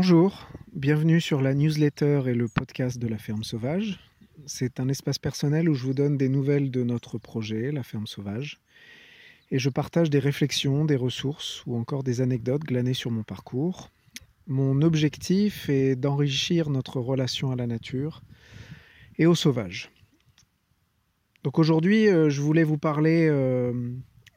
Bonjour, bienvenue sur la newsletter et le podcast de la ferme sauvage. C'est un espace personnel où je vous donne des nouvelles de notre projet, la ferme sauvage, et je partage des réflexions, des ressources ou encore des anecdotes glanées sur mon parcours. Mon objectif est d'enrichir notre relation à la nature et au sauvage. Donc aujourd'hui, euh, je voulais vous parler euh,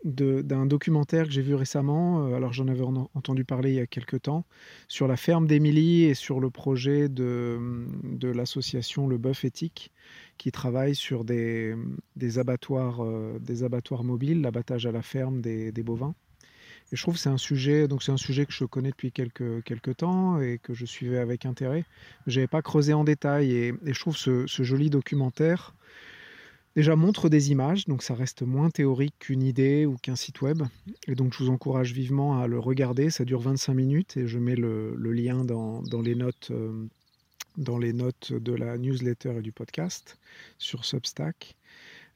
d'un documentaire que j'ai vu récemment, euh, alors j'en avais entendu parler il y a quelques temps, sur la ferme d'Émilie et sur le projet de, de l'association Le Bœuf Éthique, qui travaille sur des, des abattoirs, euh, des abattoirs mobiles, l'abattage à la ferme des, des, bovins. Et je trouve que c'est un sujet, donc c'est un sujet que je connais depuis quelques temps et que je suivais avec intérêt. Je n'avais pas creusé en détail et, et je trouve ce, ce joli documentaire déjà montre des images, donc ça reste moins théorique qu'une idée ou qu'un site web. Et donc je vous encourage vivement à le regarder, ça dure 25 minutes et je mets le, lien dans, les notes, euh, dans les notes de la newsletter et du podcast sur Substack.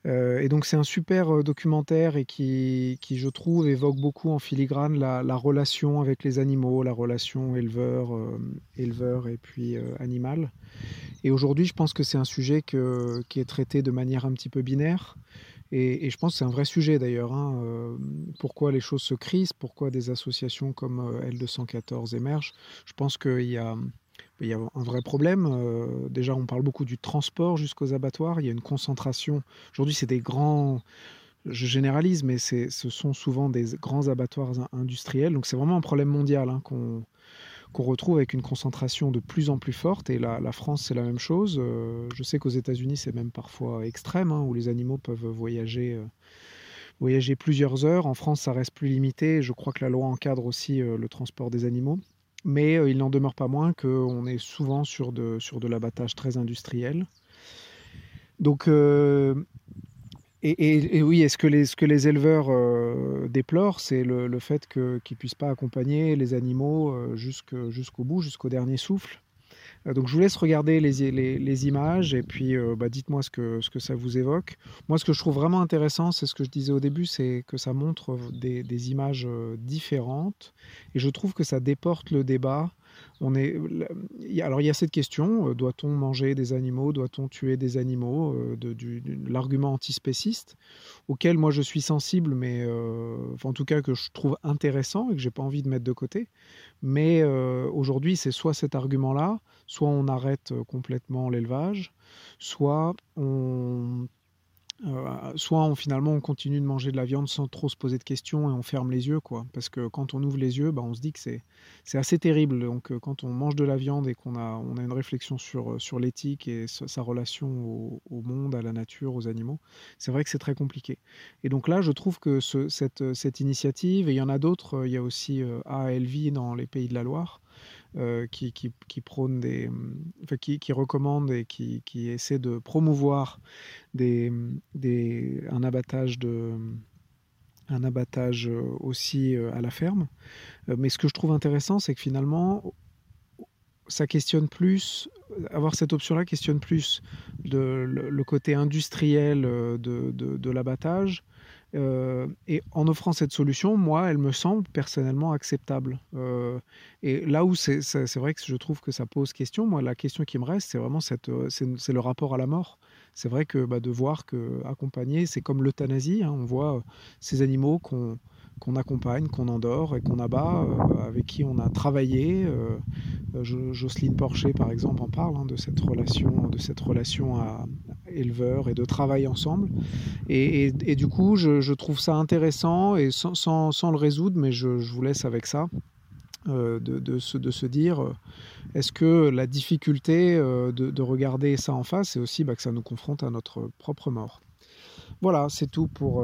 Euh, et donc c'est un super euh, documentaire et qui, qui, je trouve, évoque beaucoup en filigrane la, la relation avec les animaux, la relation éleveur, euh, et puis euh, animal. Et aujourd'hui, je pense que c'est un sujet qui est traité de manière un petit peu binaire. Et, je pense que c'est un vrai sujet d'ailleurs. Hein. Pourquoi les choses se crisent, pourquoi des associations comme euh, L214 émergent. Je pense qu'il y a il y a un vrai problème. Euh, déjà, on parle beaucoup du transport jusqu'aux abattoirs. Il y a une concentration. Aujourd'hui, c'est des grands. Je généralise, mais ce sont souvent des grands abattoirs industriels. Donc, c'est vraiment un problème mondial hein, qu'on qu retrouve avec une concentration de plus en plus forte. Et la, France, c'est la même chose. Euh, je sais qu'aux États-Unis, c'est même parfois extrême, hein, où les animaux peuvent voyager. Euh, voyager plusieurs heures. En France, ça reste plus limité. Je crois que la loi encadre aussi le transport des animaux mais euh, il n'en demeure pas moins qu'on est souvent sur de, l'abattage très industriel. Donc, euh, et, oui, les, ce que les éleveurs euh, déplorent, c'est le, fait qu'ils ne puissent pas accompagner les animaux jusqu'au bout, jusqu'au dernier souffle? Euh, donc je vous laisse regarder les, les, images et puis euh, bah, dites-moi ce que, ce que ça vous évoque. Moi, ce que je trouve vraiment intéressant, c'est ce que je disais au début, c'est que ça montre des, des, images euh, différentes et je trouve que ça déporte le débat. On est, alors il y a cette question, doit-on manger des animaux, doit-on tuer des animaux, de, du, de l'argument antispéciste, auquel moi je suis sensible, mais euh, en tout cas que je trouve intéressant et que j'ai pas envie de mettre de côté. Mais euh, aujourd'hui, c'est soit cet argument-là, soit on arrête euh, complètement l'élevage, soit on, euh, soit on, finalement on continue de manger de la viande sans trop se poser de questions et on ferme les yeux quoi. Parce que quand on ouvre les yeux bah, on se dit que c'est assez terrible. Donc euh, quand on mange de la viande et qu'on a on a une réflexion sur euh, sur l'éthique et sa relation au, monde à la nature aux animaux c'est vrai que c'est très compliqué. Et donc là je trouve que ce, cette cette initiative et il y en a d'autres il y a aussi euh, ALV dans les pays de la Loire qui, qui, prône des, enfin, qui, qui recommande et qui, qui essaie de promouvoir un abattage abattage aussi euh, à la ferme. Euh, mais ce que je trouve intéressant, c'est que finalement, ça questionne plus, avoir cette option-là questionne plus le, côté industriel de l'abattage, Euh, et en offrant cette solution, moi, elle me semble personnellement acceptable. Euh, et là où c'est vrai que je trouve que ça pose question, moi, la question qui me reste, c'est vraiment c'est le rapport à la mort. C'est vrai que bah, de voir que accompagner, c'est comme l'euthanasie. Hein, on voit ces animaux qu'on accompagne, qu'on endort et qu'on abat, euh, avec qui on a travaillé. Euh, Jocelyne Porcher, par exemple, en parle hein, de cette relation, de cette relation à éleveur et de travail ensemble. Et, du coup, je, trouve ça intéressant et sans, sans, le résoudre, mais je, vous laisse avec ça. Euh, de, de, se, de se dire euh, est-ce que la difficulté euh, de, de regarder ça en face, c'est aussi bah, que ça nous confronte à notre propre mort. Voilà, c'est tout pour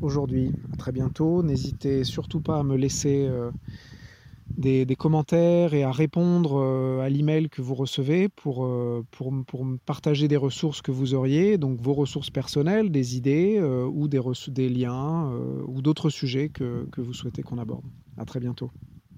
aujourd'hui. À très bientôt. N'hésitez surtout pas à me laisser des, commentaires et à répondre euh, à l'email que vous recevez pour, euh, pour, pour partager des ressources que vous auriez, donc vos ressources personnelles, des idées euh, ou des, des liens ou d'autres sujets que, que vous souhaitez qu'on aborde. À très bientôt.